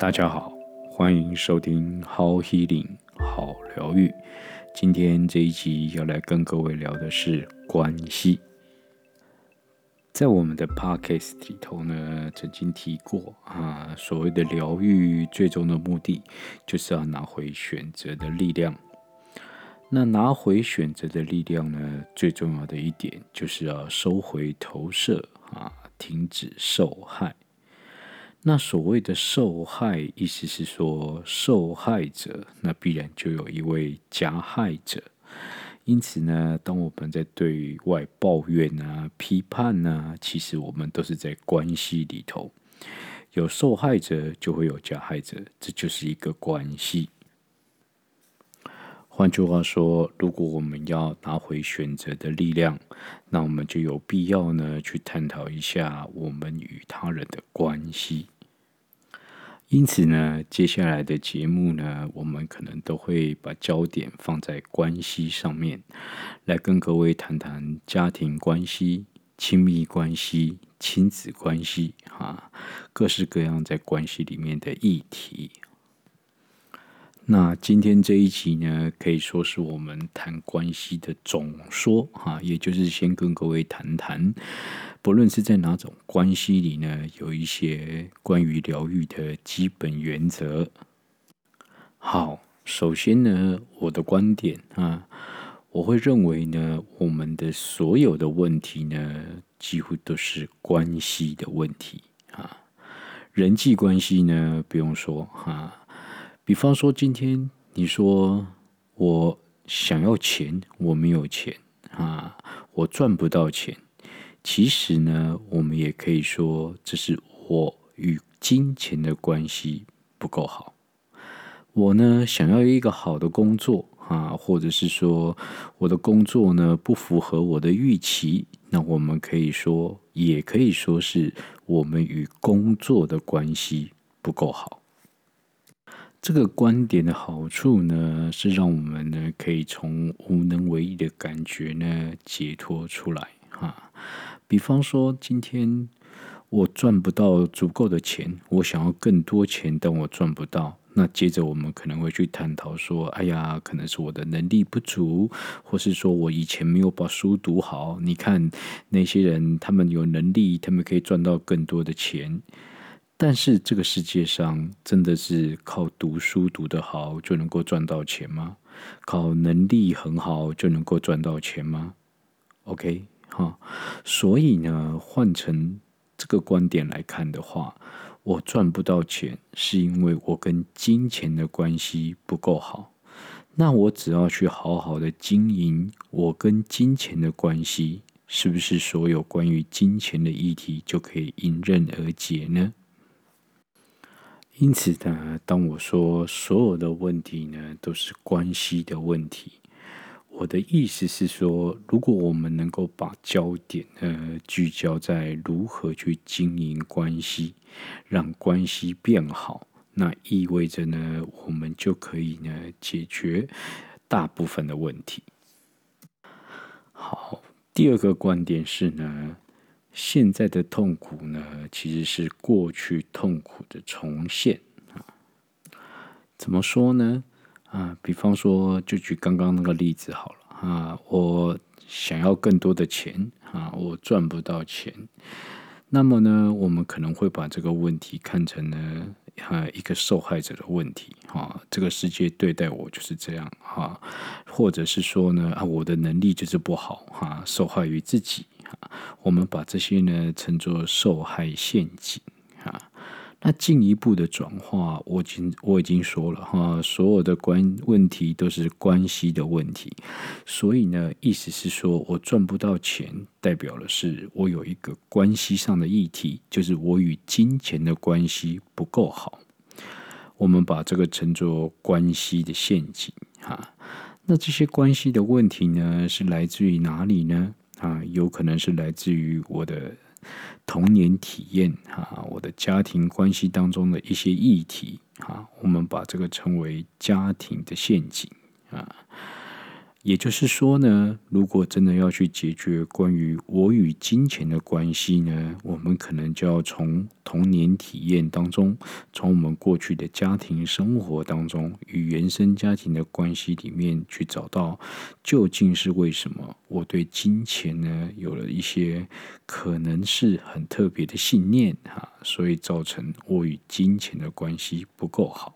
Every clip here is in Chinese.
大家好，欢迎收听好 Healing 好疗愈。今天这一集要来跟各位聊的是关系。在我们的 Podcast 里头呢，曾经提过啊，所谓的疗愈最终的目的就是要拿回选择的力量。那拿回选择的力量呢，最重要的一点就是要收回投射啊，停止受害。那所谓的受害，意思是说受害者，那必然就有一位加害者。因此呢，当我们在对外抱怨啊、批判啊，其实我们都是在关系里头，有受害者就会有加害者，这就是一个关系。换句话说，如果我们要拿回选择的力量，那我们就有必要呢去探讨一下我们与他人的关系。因此呢，接下来的节目呢，我们可能都会把焦点放在关系上面，来跟各位谈谈家庭关系、亲密关系、亲子关系，哈，各式各样在关系里面的议题。那今天这一集呢，可以说是我们谈关系的总说哈，也就是先跟各位谈谈，不论是在哪种关系里呢，有一些关于疗愈的基本原则。好，首先呢，我的观点啊，我会认为呢，我们的所有的问题呢，几乎都是关系的问题啊，人际关系呢，不用说哈。比方说，今天你说我想要钱，我没有钱啊，我赚不到钱。其实呢，我们也可以说，这是我与金钱的关系不够好。我呢，想要一个好的工作啊，或者是说我的工作呢，不符合我的预期，那我们可以说，也可以说是我们与工作的关系不够好。这个观点的好处呢，是让我们呢可以从无能为力的感觉呢解脱出来哈。比方说，今天我赚不到足够的钱，我想要更多钱，但我赚不到。那接着我们可能会去探讨说，哎呀，可能是我的能力不足，或是说我以前没有把书读好。你看那些人，他们有能力，他们可以赚到更多的钱。但是这个世界上真的是靠读书读得好就能够赚到钱吗？靠能力很好就能够赚到钱吗？OK，哈，所以呢，换成这个观点来看的话，我赚不到钱是因为我跟金钱的关系不够好。那我只要去好好的经营我跟金钱的关系，是不是所有关于金钱的议题就可以迎刃而解呢？因此呢，当我说所有的问题呢都是关系的问题，我的意思是说，如果我们能够把焦点呃聚焦在如何去经营关系，让关系变好，那意味着呢，我们就可以呢解决大部分的问题。好，第二个观点是呢。现在的痛苦呢，其实是过去痛苦的重现啊。怎么说呢？啊，比方说，就举刚刚那个例子好了啊。我想要更多的钱啊，我赚不到钱。那么呢，我们可能会把这个问题看成呢，啊，一个受害者的问题啊。这个世界对待我就是这样啊，或者是说呢，啊，我的能力就是不好哈，受害于自己。我们把这些呢称作受害陷阱啊。那进一步的转化，我已经我已经说了哈，所有的关问题都是关系的问题。所以呢，意思是说我赚不到钱，代表的是我有一个关系上的议题，就是我与金钱的关系不够好。我们把这个称作关系的陷阱哈。那这些关系的问题呢，是来自于哪里呢？啊，有可能是来自于我的童年体验啊，我的家庭关系当中的一些议题啊，我们把这个称为家庭的陷阱啊。也就是说呢，如果真的要去解决关于我与金钱的关系呢，我们可能就要从童年体验当中，从我们过去的家庭生活当中与原生家庭的关系里面去找到，究竟是为什么我对金钱呢有了一些可能是很特别的信念哈，所以造成我与金钱的关系不够好。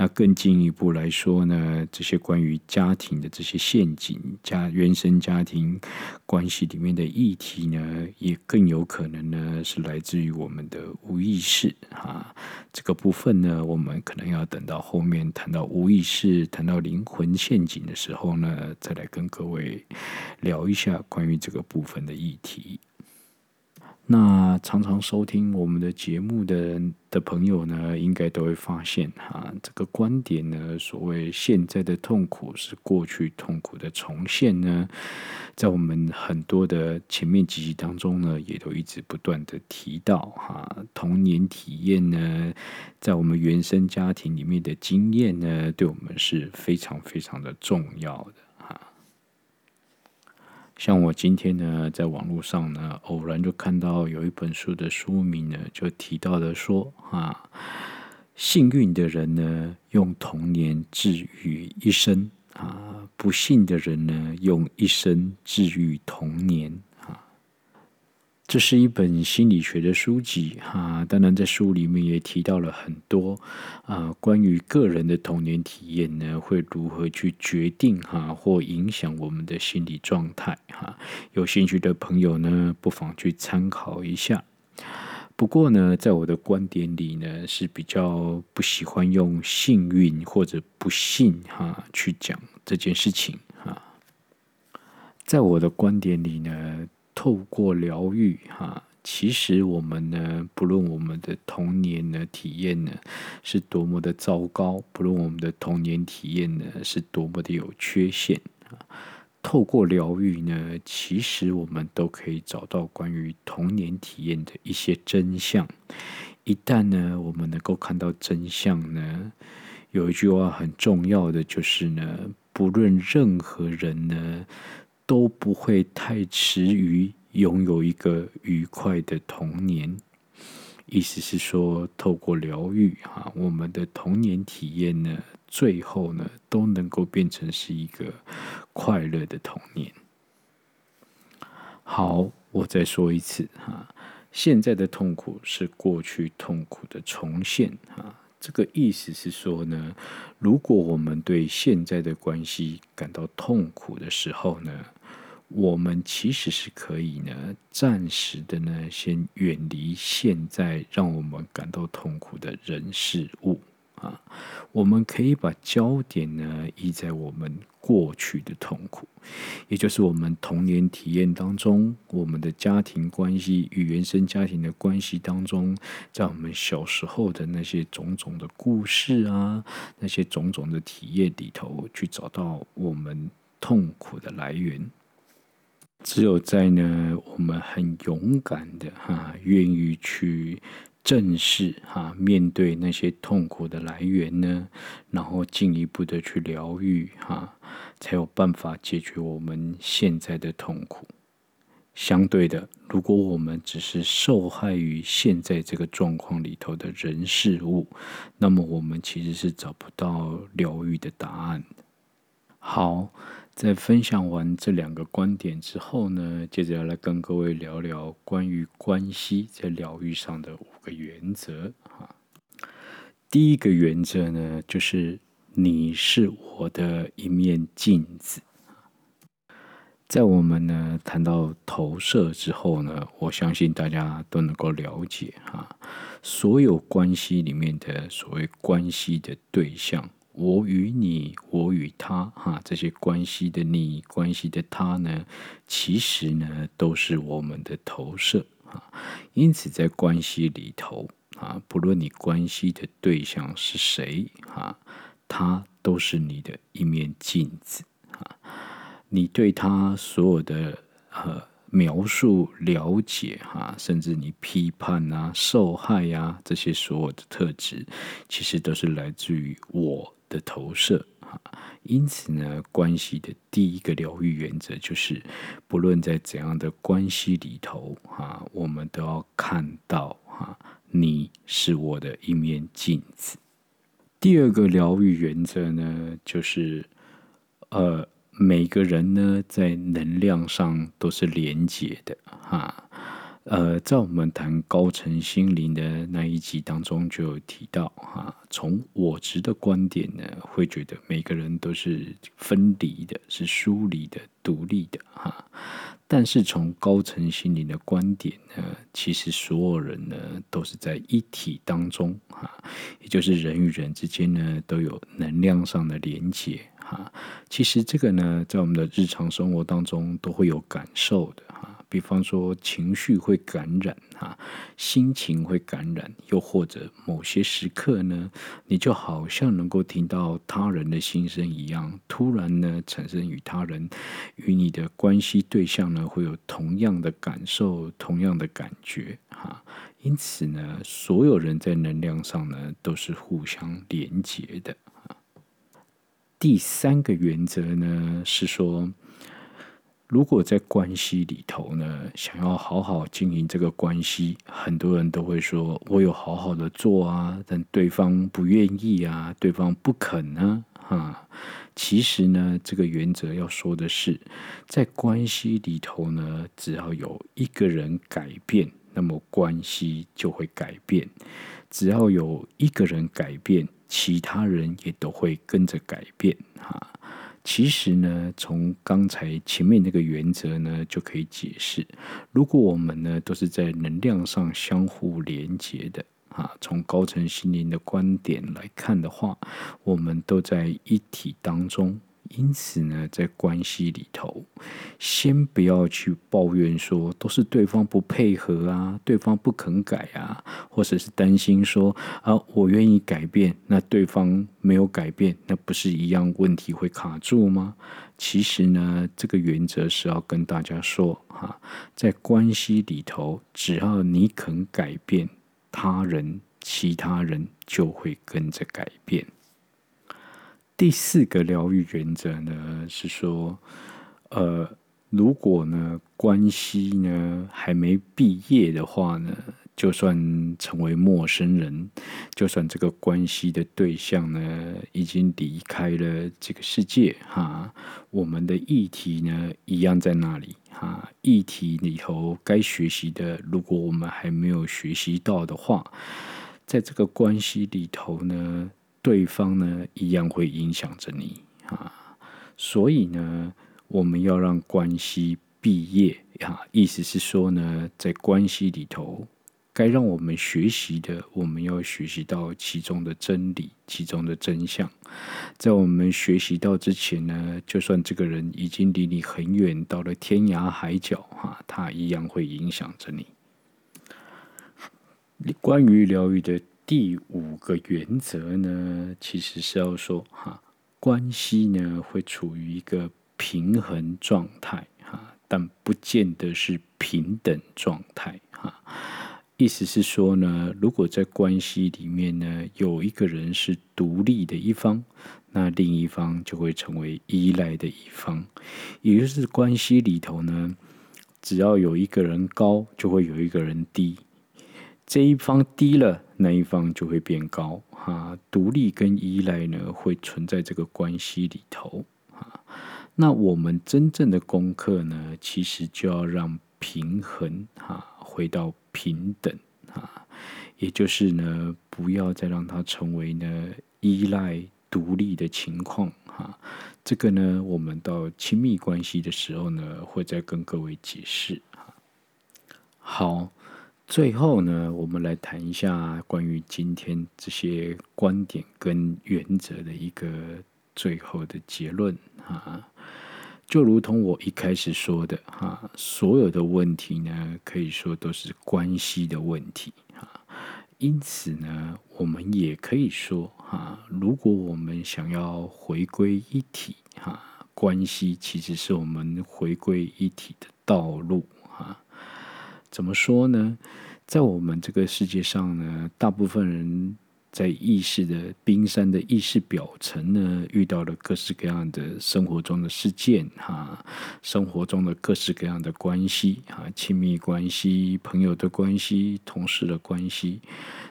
那更进一步来说呢，这些关于家庭的这些陷阱、家原生家庭关系里面的议题呢，也更有可能呢是来自于我们的无意识啊。这个部分呢，我们可能要等到后面谈到无意识、谈到灵魂陷阱的时候呢，再来跟各位聊一下关于这个部分的议题。那常常收听我们的节目的的朋友呢，应该都会发现哈，这个观点呢，所谓现在的痛苦是过去痛苦的重现呢，在我们很多的前面几集当中呢，也都一直不断的提到哈，童年体验呢，在我们原生家庭里面的经验呢，对我们是非常非常的重要的。像我今天呢，在网络上呢，偶然就看到有一本书的书名呢，就提到了说啊，幸运的人呢，用童年治愈一生啊，不幸的人呢，用一生治愈童年。这是一本心理学的书籍，哈，当然在书里面也提到了很多啊，关于个人的童年体验呢，会如何去决定哈，或影响我们的心理状态，哈。有兴趣的朋友呢，不妨去参考一下。不过呢，在我的观点里呢，是比较不喜欢用幸运或者不幸哈去讲这件事情，哈。在我的观点里呢。透过疗愈，哈，其实我们呢，不论我们的童年的体验呢是多么的糟糕，不论我们的童年体验呢是多么的有缺陷，啊，透过疗愈呢，其实我们都可以找到关于童年体验的一些真相。一旦呢，我们能够看到真相呢，有一句话很重要的就是呢，不论任何人呢。都不会太迟于拥有一个愉快的童年。意思是说，透过疗愈啊，我们的童年体验呢，最后呢，都能够变成是一个快乐的童年。好，我再说一次哈，现在的痛苦是过去痛苦的重现哈。这个意思是说呢，如果我们对现在的关系感到痛苦的时候呢，我们其实是可以呢，暂时的呢，先远离现在让我们感到痛苦的人事物啊。我们可以把焦点呢，移在我们过去的痛苦，也就是我们童年体验当中，我们的家庭关系与原生家庭的关系当中，在我们小时候的那些种种的故事啊，那些种种的体验里头，去找到我们痛苦的来源。只有在呢，我们很勇敢的哈，愿意去正视哈，面对那些痛苦的来源呢，然后进一步的去疗愈哈，才有办法解决我们现在的痛苦。相对的，如果我们只是受害于现在这个状况里头的人事物，那么我们其实是找不到疗愈的答案。好。在分享完这两个观点之后呢，接着要来跟各位聊聊关于关系在疗愈上的五个原则哈。第一个原则呢，就是你是我的一面镜子。在我们呢谈到投射之后呢，我相信大家都能够了解哈，所有关系里面的所谓关系的对象。我与你，我与他，哈，这些关系的你，关系的他呢，其实呢，都是我们的投射啊。因此，在关系里头啊，不论你关系的对象是谁啊，他都是你的一面镜子啊。你对他所有的呃描述、了解哈，甚至你批判啊、受害呀、啊，这些所有的特质，其实都是来自于我的投射，哈。因此呢，关系的第一个疗愈原则就是，不论在怎样的关系里头哈，我们都要看到哈，你是我的一面镜子。第二个疗愈原则呢，就是呃，每个人呢在能量上都是连接的哈。呃，在我们谈高层心灵的那一集当中，就有提到哈，从我执的观点呢，会觉得每个人都是分离的，是疏离的、独立的哈。但是从高层心灵的观点呢，其实所有人呢都是在一体当中哈，也就是人与人之间呢都有能量上的连接哈。其实这个呢，在我们的日常生活当中都会有感受的。比方说，情绪会感染哈，心情会感染，又或者某些时刻呢，你就好像能够听到他人的心声一样，突然呢，产生与他人、与你的关系对象呢，会有同样的感受、同样的感觉哈。因此呢，所有人在能量上呢，都是互相连接的。第三个原则呢，是说。如果在关系里头呢，想要好好经营这个关系，很多人都会说：“我有好好的做啊，但对方不愿意啊，对方不肯呢。”哈，其实呢，这个原则要说的是，在关系里头呢，只要有一个人改变，那么关系就会改变；只要有一个人改变，其他人也都会跟着改变。哈。其实呢，从刚才前面那个原则呢，就可以解释，如果我们呢都是在能量上相互连接的啊，从高层心灵的观点来看的话，我们都在一体当中。因此呢，在关系里头，先不要去抱怨说都是对方不配合啊，对方不肯改啊，或者是担心说啊，我愿意改变，那对方没有改变，那不是一样问题会卡住吗？其实呢，这个原则是要跟大家说哈，在关系里头，只要你肯改变，他人，其他人就会跟着改变。第四个疗愈原则呢，是说，呃，如果呢关系呢还没毕业的话呢，就算成为陌生人，就算这个关系的对象呢已经离开了这个世界哈，我们的议题呢一样在那里哈，议题里头该学习的，如果我们还没有学习到的话，在这个关系里头呢。对方呢，一样会影响着你啊，所以呢，我们要让关系毕业啊，意思是说呢，在关系里头，该让我们学习的，我们要学习到其中的真理，其中的真相。在我们学习到之前呢，就算这个人已经离你很远，到了天涯海角哈，他一样会影响着你。关于疗愈的。第五个原则呢，其实是要说哈，关系呢会处于一个平衡状态哈，但不见得是平等状态哈。意思是说呢，如果在关系里面呢，有一个人是独立的一方，那另一方就会成为依赖的一方。也就是关系里头呢，只要有一个人高，就会有一个人低。这一方低了，那一方就会变高，哈，独立跟依赖呢会存在这个关系里头，哈，那我们真正的功课呢，其实就要让平衡，哈，回到平等，哈，也就是呢，不要再让它成为呢依赖独立的情况，哈，这个呢，我们到亲密关系的时候呢，会再跟各位解释，哈，好。最后呢，我们来谈一下关于今天这些观点跟原则的一个最后的结论啊。就如同我一开始说的哈，所有的问题呢，可以说都是关系的问题啊。因此呢，我们也可以说哈，如果我们想要回归一体哈，关系其实是我们回归一体的道路。怎么说呢？在我们这个世界上呢，大部分人在意识的冰山的意识表层呢，遇到了各式各样的生活中的事件哈，生活中的各式各样的关系哈，亲密关系、朋友的关系、同事的关系，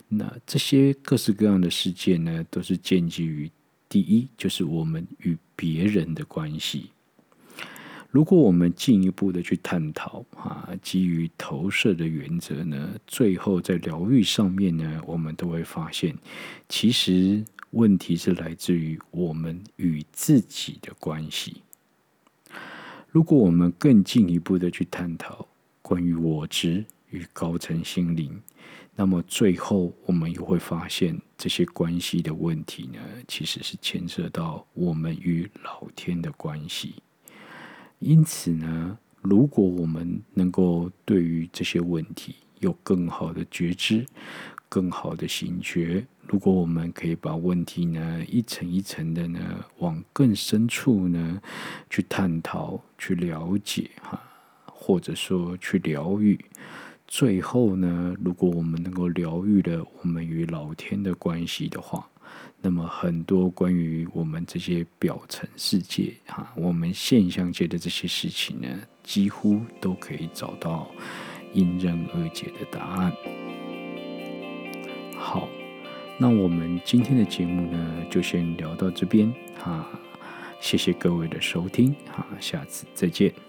那这些各式各样的事件呢，都是建基于第一，就是我们与别人的关系。如果我们进一步的去探讨啊，基于投射的原则呢，最后在疗愈上面呢，我们都会发现，其实问题是来自于我们与自己的关系。如果我们更进一步的去探讨关于我执与高层心灵，那么最后我们又会发现，这些关系的问题呢，其实是牵涉到我们与老天的关系。因此呢，如果我们能够对于这些问题有更好的觉知、更好的醒觉，如果我们可以把问题呢一层一层的呢往更深处呢去探讨、去了解哈，或者说去疗愈，最后呢，如果我们能够疗愈了我们与老天的关系的话。那么很多关于我们这些表层世界哈，我们现象界的这些事情呢，几乎都可以找到迎刃而解的答案。好，那我们今天的节目呢，就先聊到这边哈，谢谢各位的收听哈，下次再见。